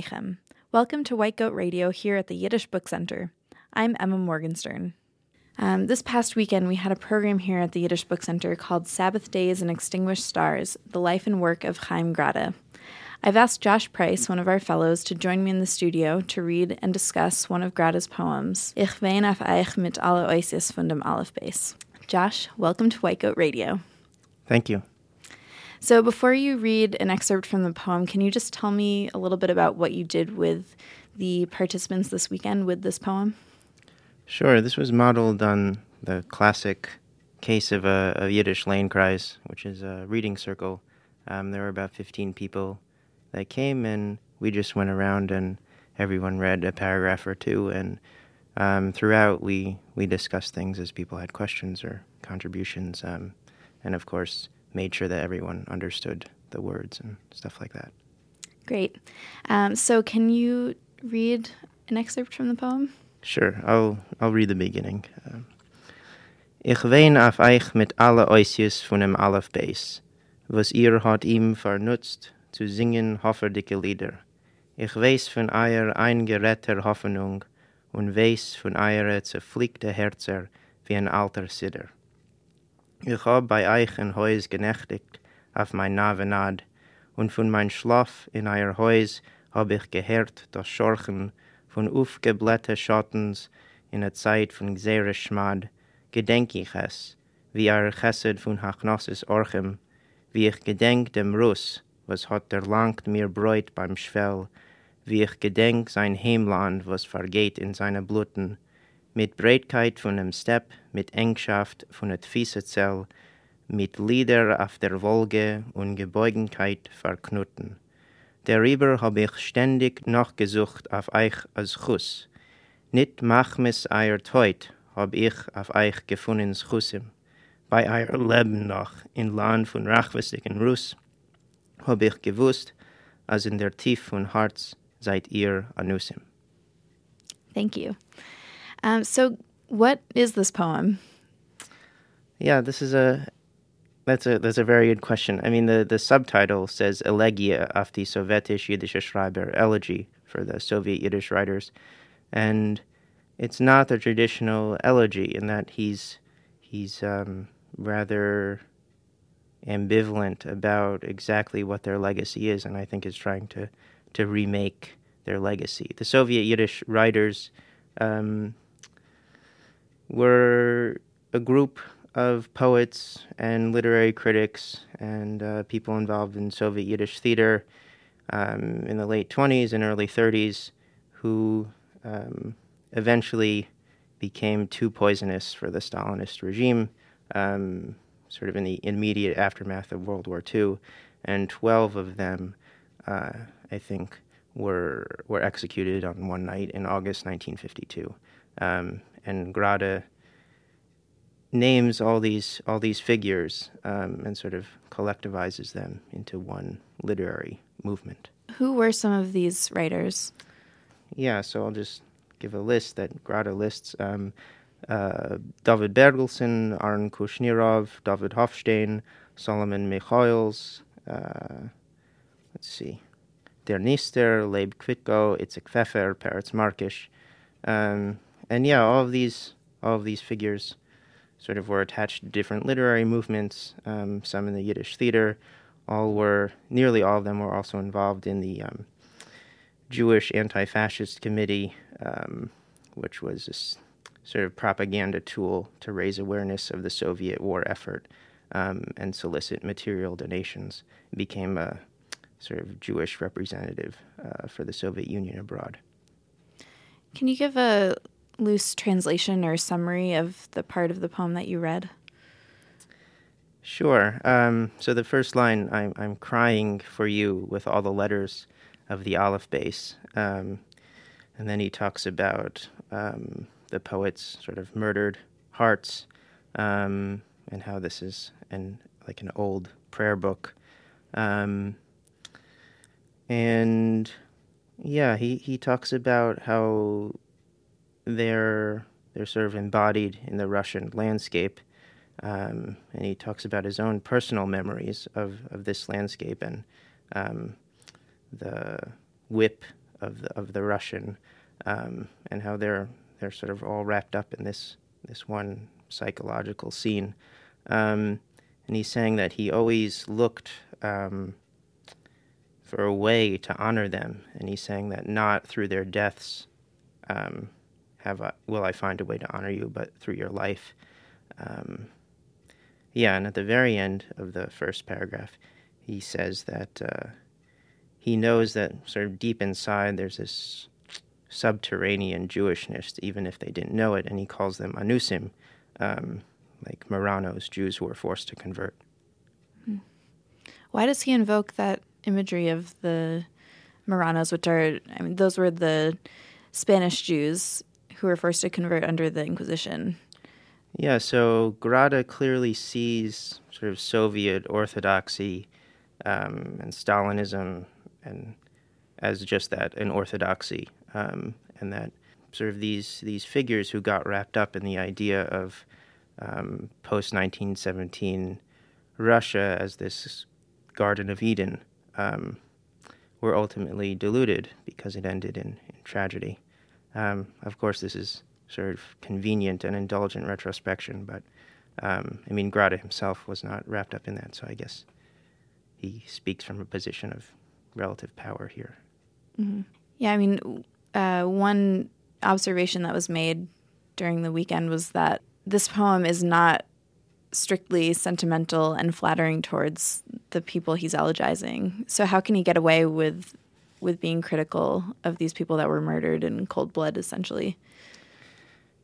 Shalom Aleichem. Welcome to White Goat Radio here at the Yiddish Book Center. I'm Emma Morgenstern. Um, this past weekend, we had a program here at the Yiddish Book Center called Sabbath Days and Extinguished Stars The Life and Work of Chaim Grade. I've asked Josh Price, one of our fellows, to join me in the studio to read and discuss one of Grade's poems, Ich wein auf euch mit alle Oisies von dem Aleph Beis. Josh, welcome to White Goat Radio. Thank you. So, before you read an excerpt from the poem, can you just tell me a little bit about what you did with the participants this weekend with this poem? Sure. This was modeled on the classic case of a, a Yiddish leyenkrayz, which is a reading circle. Um, there were about 15 people that came, and we just went around and everyone read a paragraph or two. And um, throughout, we, we discussed things as people had questions or contributions. Um, and of course, made sure that everyone understood the words and stuff like that. Great. Um, so, can you read an excerpt from the poem? Sure, I'll, I'll read the beginning. Um, ich wein auf euch mit alle Oisies von dem Aleph Beis, was ihr hat ihm vernutzt, zu singen hofferdicke Lieder. Ich weiß von eurer eingeretter Hoffnung und weiß von eurer zerflickte Herzer wie ein alter Sidder. Ich hab bei euch in Heus genächtigt auf mein Navenad, und von mein Schlaf in euer Heus hab ich gehört das Schorchen von aufgeblähte Schottens in der Zeit von Gseire Schmad, gedenk ich es, wie euer Chesed von Hachnosses Orchem, wie ich gedenk dem Russ, was hat erlangt mir Bräut beim Schwell, wie ich gedenk sein Heimland, was vergeht in seine Bluten, mit Breitkeit von dem Stepp, mit Engschaft von der Tfisezell, mit Lieder auf der Wolge und Gebeugenkeit verknutten. Darüber hab ich ständig noch gesucht auf euch als Chus. Nit machmes euer Teut hab ich auf euch gefunden Chusim. Bei euer Leben noch in Land von rachwestigen Russ hab ich gewusst, als in der Tief von Herz seid ihr Anusim. Thank you. Um, so, what is this poem? Yeah, this is a that's a that's a very good question. I mean, the the subtitle says Elegia auf die sowjetische Jiddische Schreiber, elegy for the Soviet Yiddish writers, and it's not the traditional elegy in that he's he's um, rather ambivalent about exactly what their legacy is, and I think is trying to to remake their legacy. The Soviet Yiddish writers um, were a group of poets and literary critics and uh, people involved in Soviet Yiddish theater um, in the late 20s and early 30s who um, eventually became too poisonous for the Stalinist regime, um, sort of in the immediate aftermath of World War II. And 12 of them, uh, I think, were, were executed on one night in August 1952. Um, and Grade names all these all these figures um, and sort of collectivizes them into one literary movement. Who were some of these writers? Yeah, so I'll just give a list that Grade lists. Um, uh, David Bergelson, Aaron Kushnirov, David Hofstein, Solomon Mikhoels, uh, let's see, Der Nister, Leib Kvitko, Itzik Fefer, Peretz Markish. Um, and yeah, all of these all of these figures sort of were attached to different literary movements, um, some in the Yiddish theater. All were, nearly all of them were also involved in the um, Jewish Anti Fascist Committee, um, which was this sort of propaganda tool to raise awareness of the Soviet war effort um, and solicit material donations. It became a sort of Jewish representative uh, for the Soviet Union abroad. Can you give a loose translation or summary of the part of the poem that you read? Sure. Um, so the first line, I'm, I'm crying for you with all the letters of the alef-beys. Um, and then he talks about um, the poet's sort of murdered hearts um, and how this is an, like an old prayer book. Um, and yeah, he, he talks about how they're they're sort of embodied in the Russian landscape, um, and he talks about his own personal memories of, of this landscape and um, the whip of the of the Russian, um, and how they're they're sort of all wrapped up in this this one psychological scene. Um, and he's saying that he always looked um, for a way to honor them, and he's saying that not through their deaths um, have I, will I find a way to honor you, but through your life. Um, yeah, and at the very end of the first paragraph, he says that uh, he knows that sort of deep inside there's this subterranean Jewishness, even if they didn't know it, and he calls them anusim, um, like Marranos, Jews who were forced to convert. Hmm. Why does he invoke that imagery of the Marranos, which are, I mean, those were the Spanish Jews who were forced to convert under the Inquisition? Yeah, so Grade clearly sees sort of Soviet orthodoxy um, and Stalinism and as just that, an orthodoxy, um, and that sort of these these figures who got wrapped up in the idea of um, post 1917 Russia as this Garden of Eden um, were ultimately deluded because it ended in, in tragedy. Um, of course, this is sort of convenient and indulgent retrospection, but um, I mean, Grade himself was not wrapped up in that, so I guess he speaks from a position of relative power here. Mm-hmm. Yeah, I mean, uh, one observation that was made during the weekend was that this poem is not strictly sentimental and flattering towards the people he's elegizing. So how can he get away with with being critical of these people that were murdered in cold blood essentially?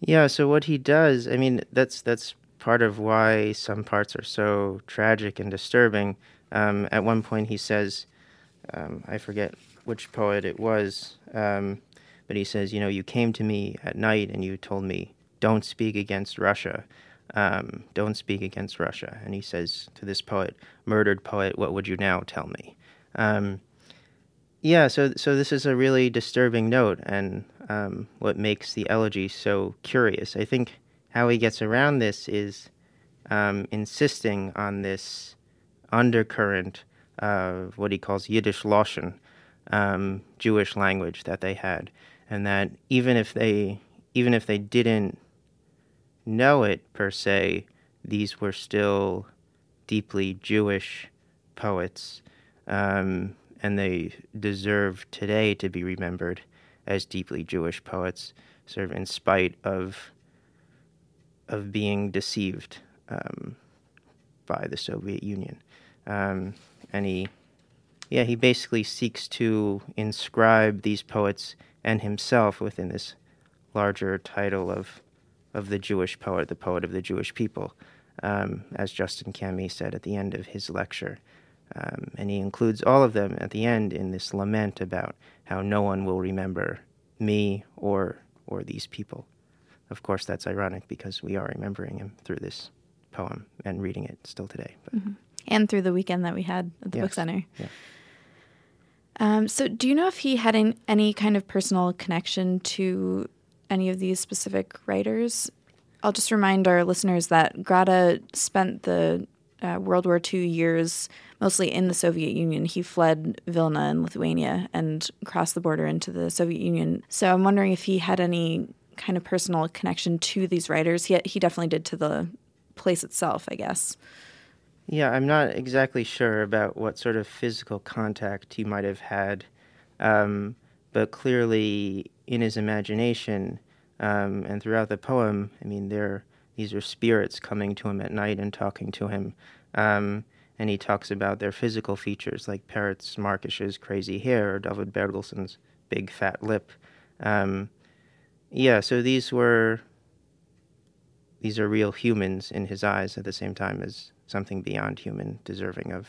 Yeah, so what he does, I mean, that's that's part of why some parts are so tragic and disturbing. Um, at one point he says, um, I forget which poet it was, um, but he says, you know, you came to me at night and you told me, don't speak against Russia. Um, don't speak against Russia. And he says to this poet, murdered poet, what would you now tell me? Um, yeah, so so this is a really disturbing note, and um, what makes the elegy so curious. I think how he gets around this is um, insisting on this undercurrent of what he calls Yiddish Lashon, um, Jewish language that they had, and that even if they even if they didn't know it per se, these were still deeply Jewish poets, um, and they deserve today to be remembered as deeply Jewish poets, sort of in spite of of being deceived um, by the Soviet Union. Um, and he, yeah, he basically seeks to inscribe these poets and himself within this larger title of of the Jewish poet, the poet of the Jewish people, um, as Justin Cammy said at the end of his lecture. Um, and he includes all of them at the end in this lament about how no one will remember me or or these people. Of course, that's ironic because we are remembering him through this poem and reading it still today. Mm-hmm. And through the weekend that we had at the yes. book center. Yeah. Um, so, do you know if he had an, any kind of personal connection to any of these specific writers? I'll just remind our listeners that Grade spent the uh, World War II years mostly in the Soviet Union. He fled Vilna in Lithuania and crossed the border into the Soviet Union. So I'm wondering if he had any kind of personal connection to these writers. He, he definitely did to the place itself, I guess. Yeah, I'm not exactly sure about what sort of physical contact he might have had, um, but clearly in his imagination um, and throughout the poem, I mean, there these are spirits coming to him at night and talking to him. Um, and he talks about their physical features, like Peretz Markish's crazy hair or David Bergelson's big fat lip. Um, yeah, so these were these are real humans in his eyes at the same time as something beyond human, deserving of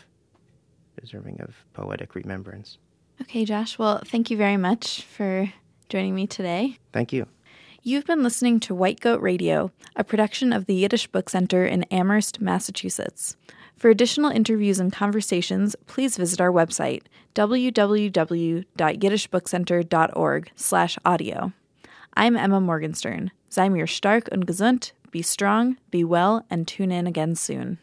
deserving of poetic remembrance. Okay, Josh. Well, thank you very much for joining me today. Thank you. You've been listening to White Goat Radio, a production of the Yiddish Book Center in Amherst, Massachusetts. For additional interviews and conversations, please visit our website, www.yiddishbookcenter.org/audio. I'm Emma Morgenstern. Sei mir stark und gesund, be strong, be well, and tune in again soon.